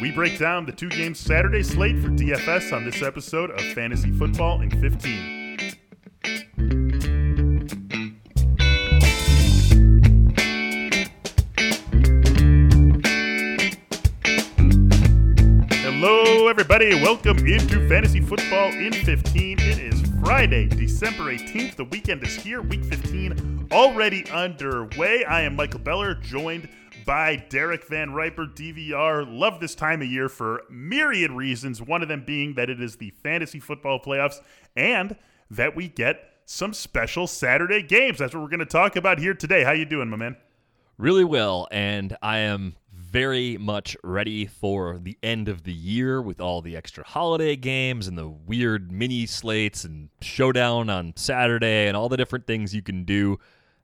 We break down the two game Saturday slate for DFS on this episode of Fantasy Football in 15. Everybody. Welcome into Fantasy Football in 15. It is Friday, December 18th. The weekend is here. Week 15 already underway. I am Michael Beller, joined by Derek VanRiper, DVR. Love this time of year for myriad reasons. One of them being that it is the fantasy football playoffs and that we get some special Saturday games. That's what we're going to talk about here today. How you doing, my man? Really well, and I am very much ready for the end of the year with all the extra holiday games and the weird mini slates and showdown on Saturday and all the different things you can do.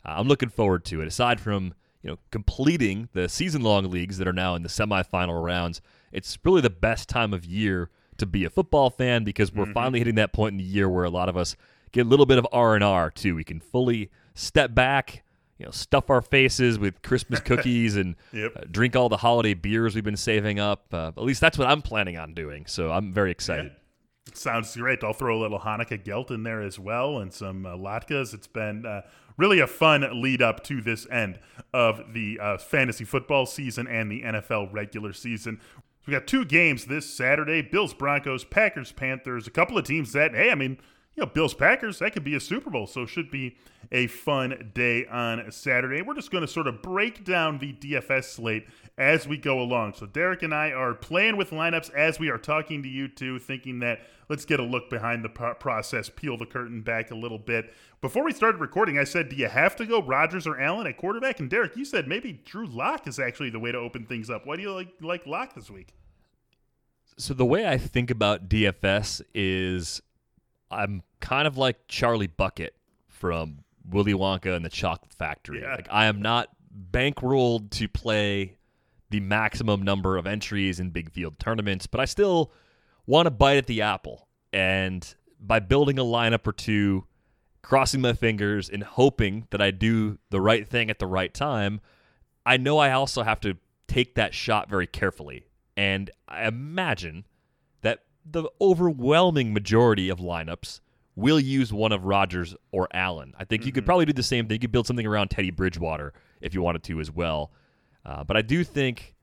Uh, I'm looking forward to it. Aside from you know completing the season long leagues that are now in the semifinal rounds, it's really the best time of year to be a football fan because we're mm-hmm. finally hitting that point in the year where a lot of us get a little bit of R and R too. We can fully step back you know, stuff our faces with Christmas cookies and yep. uh, drink all the holiday beers we've been saving up. Uh, at least that's what I'm planning on doing. So I'm very excited. Yeah. Sounds great. I'll throw a little Hanukkah gelt in there as well and some uh, latkes. It's been uh, really a fun lead up to this end of the uh, fantasy football season and the NFL regular season. we got two games this Saturday Bills, Broncos, Packers, Panthers. A couple of teams that, hey, I mean, you know, Bills Packers, that could be a Super Bowl. So it should be a fun day on Saturday. We're just going to sort of break down the DFS slate as we go along. So Derek and I are playing with lineups as we are talking to you two, thinking that let's get a look behind the process, peel the curtain back a little bit. Before we started recording, I said, do you have to go Rodgers or Allen at quarterback? And Derek, you said maybe Drew Lock is actually the way to open things up. Why do you like like Lock this week? So the way I think about DFS is I'm kind of like Charlie Bucket from Willy Wonka and the Chocolate Factory. Yeah. Like I am not bankrolled to play the maximum number of entries in big field tournaments, but I still want to bite at the apple. And by building a lineup or two, crossing my fingers and hoping that I do the right thing at the right time, I know I also have to take that shot very carefully. And I imagine that the overwhelming majority of lineups will use one of Rodgers or Allen. I think mm-hmm. you could mm-hmm. probably do the same thing. You could build something around Teddy Bridgewater if you wanted to as well. Uh, but I do think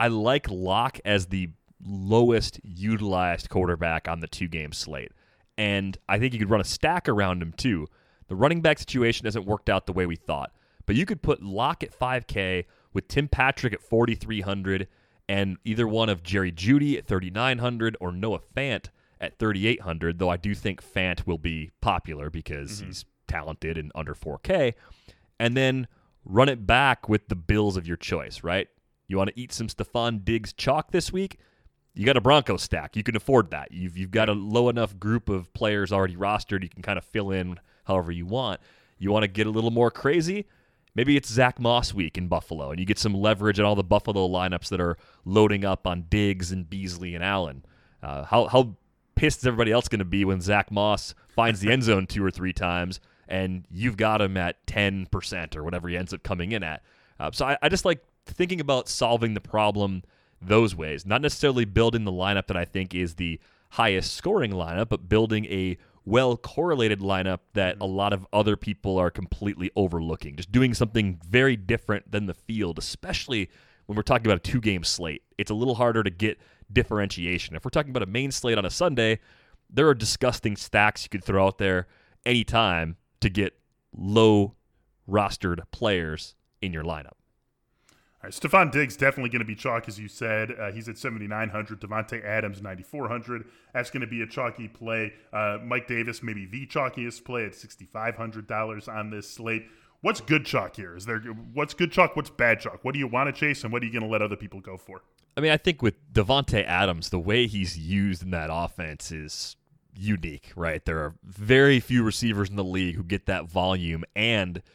I like Lock as the lowest utilized quarterback on the two game slate. And I think you could run a stack around him too. The running back situation hasn't worked out the way we thought. But you could put Lock at 5K with Tim Patrick at 4,300 and either one of Jerry Jeudy at 3,900 or Noah Fant at 3,800, though I do think Fant will be popular because mm-hmm. he's talented and under 4K. And then run it back with the bills of your choice, right? You want to eat some Stefon Diggs chalk this week? You got a Bronco stack. You can afford that. You've, you've got a low enough group of players already rostered. You can kind of fill in however you want. You want to get a little more crazy? Maybe it's Zach Moss week in Buffalo, and you get some leverage on all the Buffalo lineups that are loading up on Diggs and Beasley and Allen. Uh, how how pissed is everybody else going to be when Zach Moss finds the end zone two or three times and you've got him at 10% or whatever he ends up coming in at. Uh, so I, I just like thinking about solving the problem those ways, not necessarily building the lineup that I think is the highest scoring lineup, but building a well correlated lineup that mm-hmm. a lot of other people are completely overlooking. Just doing something very different than the field, especially when we're talking about a two game slate. It's a little harder to get differentiation. If we're talking about a main slate on a Sunday, there are disgusting stacks you could throw out there anytime to get low rostered players in your lineup. All right, Diggs definitely going to be chalk, as you said. Uh, he's at 7,900. Davante Adams, 9,400. That's going to be a chalky play. Uh, Mike Davis, maybe the chalkiest play at $6,500 on this slate. What's good chalk here? Is there what's good chalk? What's bad chalk? What do you want to chase, and what are you going to let other people go for? I mean, I think with Davante Adams, the way he's used in that offense is unique, right? There are very few receivers in the league who get that volume and –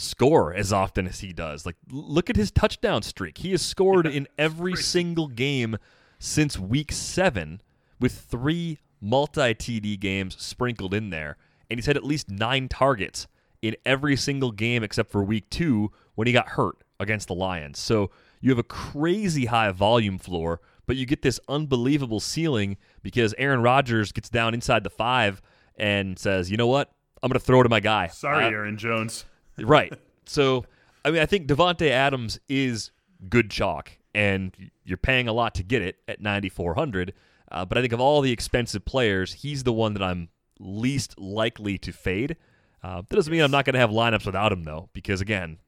score as often as he does. Like, look at his touchdown streak. He has scored in every single game since week seven with three multi TD games sprinkled in there. And he's had at least nine targets in every single game except for week two when he got hurt against the Lions. So you have a crazy high volume floor, but you get this unbelievable ceiling because Aaron Rodgers gets down inside the five and says, you know what? I'm going to throw to my guy. Sorry, uh, Aaron Jones. Right. So, I mean, I think Davante Adams is good chalk, and you're paying a lot to get it at 9,400. Uh, but I think of all the expensive players, he's the one that I'm least likely to fade. Uh, that doesn't mean I'm not going to have lineups without him, though, because again,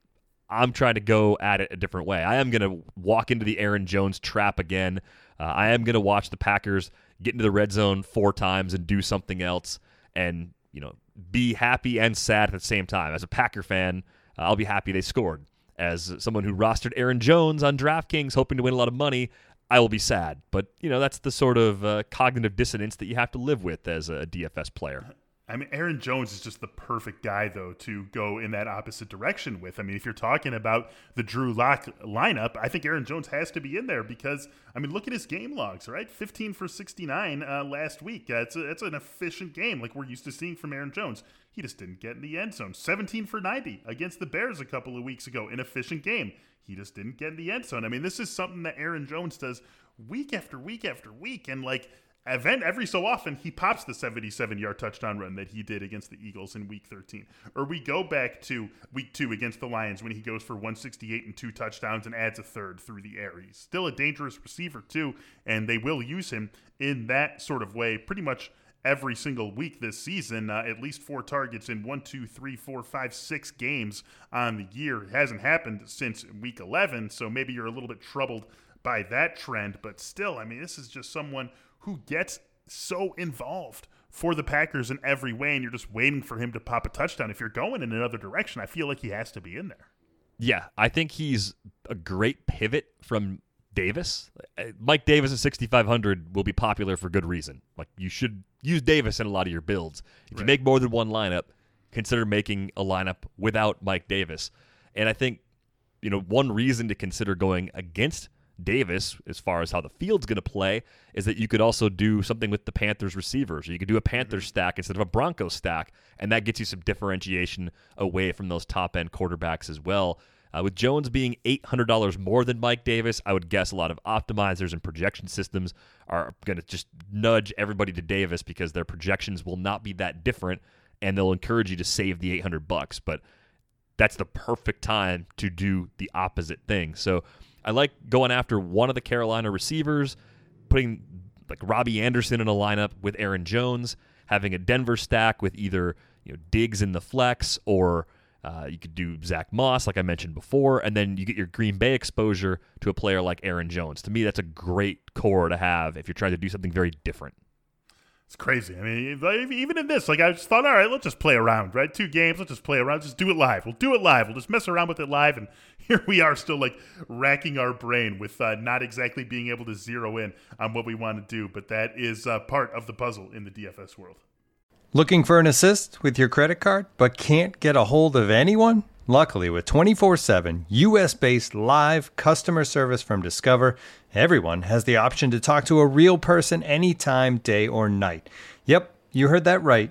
I'm trying to go at it a different way. I am going to walk into the Aaron Jones trap again. Uh, I am going to watch the Packers get into the red zone four times and do something else. And you know, be happy and sad at the same time. As a Packer fan, uh, I'll be happy they scored. As someone who rostered Aaron Jones on DraftKings hoping to win a lot of money, I will be sad. But, you know, that's the sort of uh, cognitive dissonance that you have to live with as a DFS player. I mean, Aaron Jones is just the perfect guy, though, to go in that opposite direction with. I mean, if you're talking about the Drew Lock lineup, I think Aaron Jones has to be in there because, I mean, look at his game logs, right? 15 for 69 uh, last week. Uh, it's, a, it's an efficient game like we're used to seeing from Aaron Jones. He just didn't get in the end zone. 17 for 90 against the Bears a couple of weeks ago. An efficient game. He just didn't get in the end zone. I mean, this is something that Aaron Jones does week after week after week. And, like, event every so often he pops the 77 yard touchdown run that he did against the Eagles in week 13. Or we go back to week 2 against the Lions when he goes for 168 and two touchdowns and adds a third through the air. He's still a dangerous receiver too and they will use him in that sort of way pretty much every single week this season. Uh, at least four targets in one, two, three, four, five, six games on the year. It hasn't happened since week 11, so maybe you're a little bit troubled by that trend. But still, I mean, this is just someone who gets so involved for the Packers in every way, and you're just waiting for him to pop a touchdown. If you're going in another direction, I feel like he has to be in there. Yeah, I think he's a great pivot from Davis. Uh, Mike Davis at 6,500 will be popular for good reason. Like, you should use Davis in a lot of your builds. If right. you make more than one lineup, consider making a lineup without Mike Davis. And I think, you know, one reason to consider going against Davis, as far as how the field's going to play, is that you could also do something with the Panthers receivers. Or you could do a Panthers mm-hmm. stack instead of a Broncos stack, and that gets you some differentiation away from those top end quarterbacks as well. Uh, with Jones being $800 more than Mike Davis, I would guess a lot of optimizers and projection systems are going to just nudge everybody to Davis because their projections will not be that different, and they'll encourage you to save the 800 bucks. But that's the perfect time to do the opposite thing. So I like going after one of the Carolina receivers, putting like Robbie Anderson in a lineup with Aaron Jones, having a Denver stack with either you know Diggs in the flex or uh, you could do Zach Moss, like I mentioned before, and then you get your Green Bay exposure to a player like Aaron Jones. To me, that's a great core to have if you're trying to do something very different. It's crazy. I mean, even in this, like I just thought, all right, let's just play around, right? Two games, let's just play around, let's just do it live. We'll do it live. We'll just mess around with it live, and here we are, still like racking our brain with uh, not exactly being able to zero in on what we want to do. But that is uh, part of the puzzle in the DFS world. Looking for an assist with your credit card, but can't get a hold of anyone? Luckily, with 24 7 US based live customer service from Discover, everyone has the option to talk to a real person anytime, day or night. Yep, you heard that right.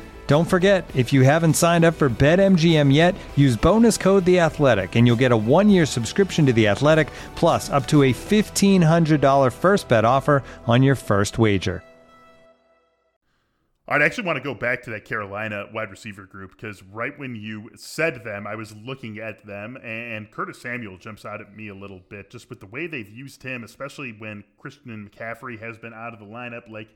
Don't forget, if you haven't signed up for BetMGM yet, use bonus code The Athletic, and you'll get a one-year subscription to The Athletic, plus up to a fifteen hundred dollar first bet offer on your first wager. I'd actually want to go back to that Carolina wide receiver group because right when you said them, I was looking at them, and Curtis Samuel jumps out at me a little bit just with the way they've used him, especially when Christian McCaffrey has been out of the lineup. Like,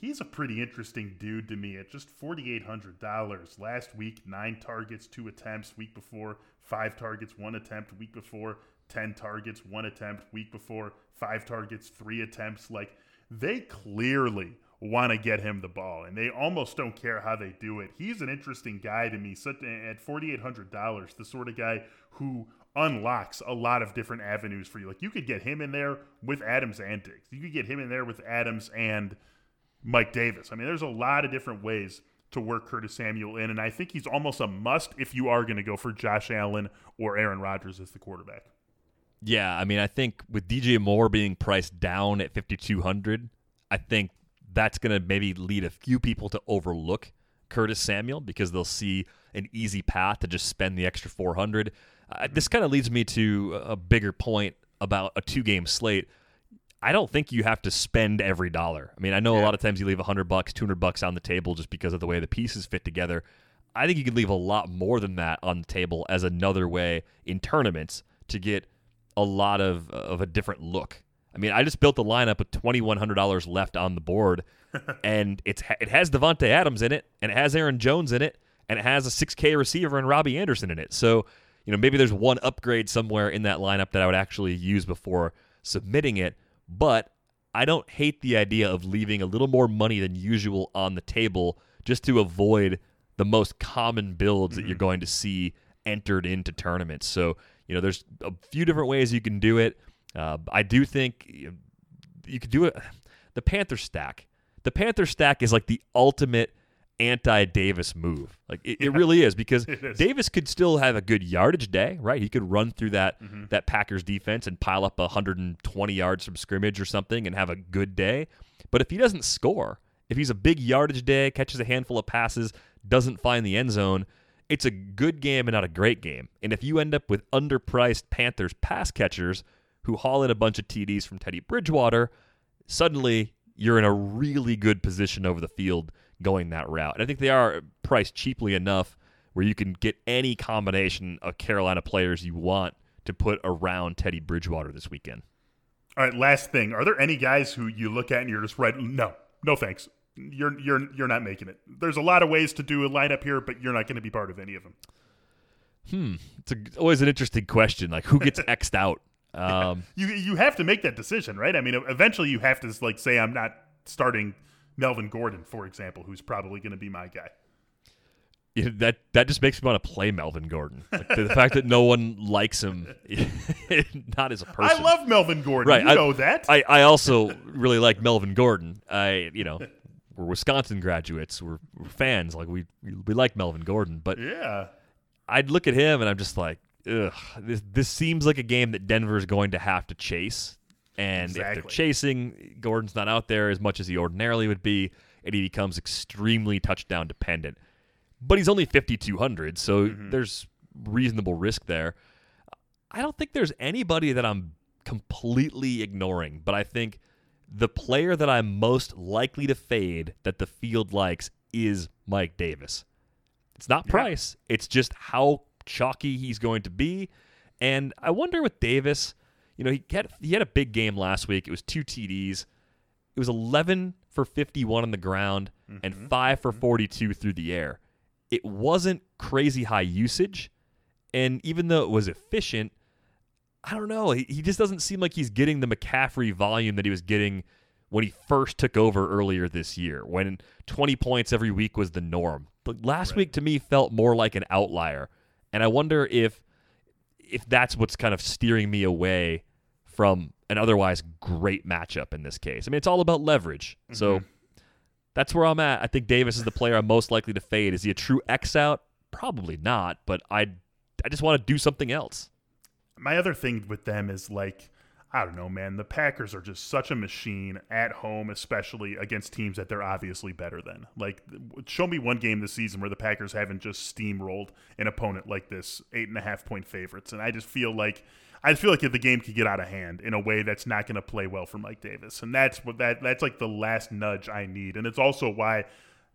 he's a pretty interesting dude to me at just $4,800. Last week, nine targets, two attempts. Week before, five targets, one attempt. Week before, 10 targets, one attempt. Week before, five targets, three attempts. Like, they clearly want to get him the ball, and they almost don't care how they do it. He's an interesting guy to me. At $4,800, the sort of guy who unlocks a lot of different avenues for you. Like, you could get him in there with Adams and Diggs. You could get him in there with Adams and – Mike Davis. I mean, there's a lot of different ways to work Curtis Samuel in, and I think he's almost a must if you are going to go for Josh Allen or Aaron Rodgers as the quarterback. Yeah, I mean, I think with DJ Moore being priced down at 5200, I think that's going to maybe lead a few people to overlook Curtis Samuel because they'll see an easy path to just spend the extra 400. Uh, this kind of leads me to a bigger point about a two-game slate. I don't think you have to spend every dollar. I mean, I know yeah. a lot of times you leave 100 bucks, 200 bucks on the table just because of the way the pieces fit together. I think you could leave a lot more than that on the table as another way in tournaments to get a lot of of a different look. I mean, I just built the lineup with twenty one hundred dollars left on the board, and it's it has Davante Adams in it, and it has Aaron Jones in it, and it has a six K receiver and Robbie Anderson in it. So, you know, maybe there's one upgrade somewhere in that lineup that I would actually use before submitting it. But I don't hate the idea of leaving a little more money than usual on the table just to avoid the most common builds mm-hmm. that you're mm-hmm. going to see entered into tournaments. So, you know, there's a few different ways you can do it. Uh, I do think you, you could do it. The Panther stack. The Panther stack is like the ultimate anti Davis move. Like it, it really is because is. Davis could still have a good yardage day, right? He could run through that mm-hmm. that Packers defense and pile up 120 yards from scrimmage or something and have a good day. But if he doesn't score, if he's a big yardage day, catches a handful of passes, doesn't find the end zone, it's a good game and not a great game. And if you end up with underpriced Panthers pass catchers who haul in a bunch of TDs from Teddy Bridgewater, suddenly you're in a really good position over the field going that route. And I think they are priced cheaply enough where you can get any combination of Carolina players you want to put around Teddy Bridgewater this weekend. All right, last thing. Are there any guys who you look at and you're just right? No, no thanks. You're you're you're not making it. There's a lot of ways to do a lineup here, but you're not going to be part of any of them. Hmm, it's a, always an interesting question. Like who gets xed out? Um, you you have to make that decision, right? I mean, eventually you have to like say I'm not starting Melvin Gordon, for example, who's probably going to be my guy. Yeah, that that just makes me want to play Melvin Gordon. Like the, the, fact that no one likes him, not as a person. I love Melvin Gordon. Right, you I, know that. I, I also really like Melvin Gordon. I you know we're Wisconsin graduates. We're, we're fans. Like we we like Melvin Gordon, but yeah, I'd look at him and I'm just like, ugh. This this seems like a game that Denver is going to have to chase. And exactly. if they're chasing, Gordon's not out there as much as he ordinarily would be, and he becomes extremely touchdown dependent. But he's only 5,200, so mm-hmm. there's reasonable risk there. I don't think there's anybody that I'm completely ignoring, but I think the player that I'm most likely to fade that the field likes is Mike Davis. It's not price, it's just how chalky he's going to be. And I wonder with Davis, you know, he had he had a big game last week. It was two TDs. It was 11 for 51 on the ground mm-hmm. and 5 for 42 through the air. It wasn't crazy high usage, and even though it was efficient, I don't know. He, he just doesn't seem like he's getting the McCaffrey volume that he was getting when he first took over earlier this year, when 20 points every week was the norm. But last right. week to me felt more like an outlier. And I wonder if if that's what's kind of steering me away from an otherwise great matchup in this case. I mean, it's all about leverage. Mm-hmm. So that's where I'm at. I think Davis is the player I'm most likely to fade. Is he a true X out? Probably not, but I I just want to do something else. My other thing with them is like I don't know, man. The Packers are just such a machine at home, especially against teams that they're obviously better than. Like, show me one game this season where the Packers haven't just steamrolled an opponent like this, eight and a half point favorites. And I just feel like I feel like if the game could get out of hand in a way that's not going to play well for Mike Davis, and that's what that that's like the last nudge I need, and it's also why.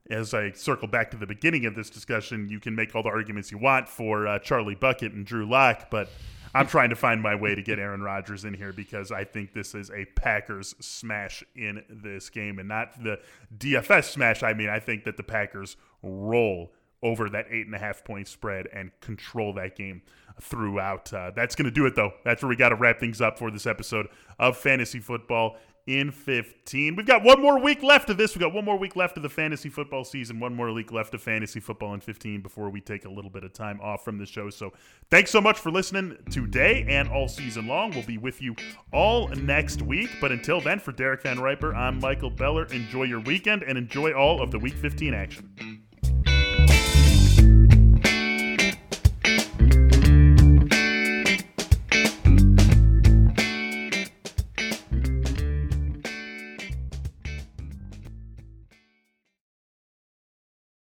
As I circle back to the beginning of this discussion, you can make all the arguments you want for uh, Charlie Bucket and Drew Lock, but I'm trying to find my way to get Aaron Rodgers in here because I think this is a Packers smash in this game and not the DFS smash. I mean, I think that the Packers roll over that eight and a half point spread and control that game throughout. Uh, that's going to do it, though. That's where we got to wrap things up for this episode of Fantasy Football in 15. We've got one more week left of this. We've got one more week left of the fantasy football season, one more week left of fantasy football in 15 before we take a little bit of time off from the show. So thanks so much for listening today and all season long. We'll be with you all next week. But until then, for Derek VanRiper, I'm Michael Beller. Enjoy your weekend and enjoy all of the week 15 action.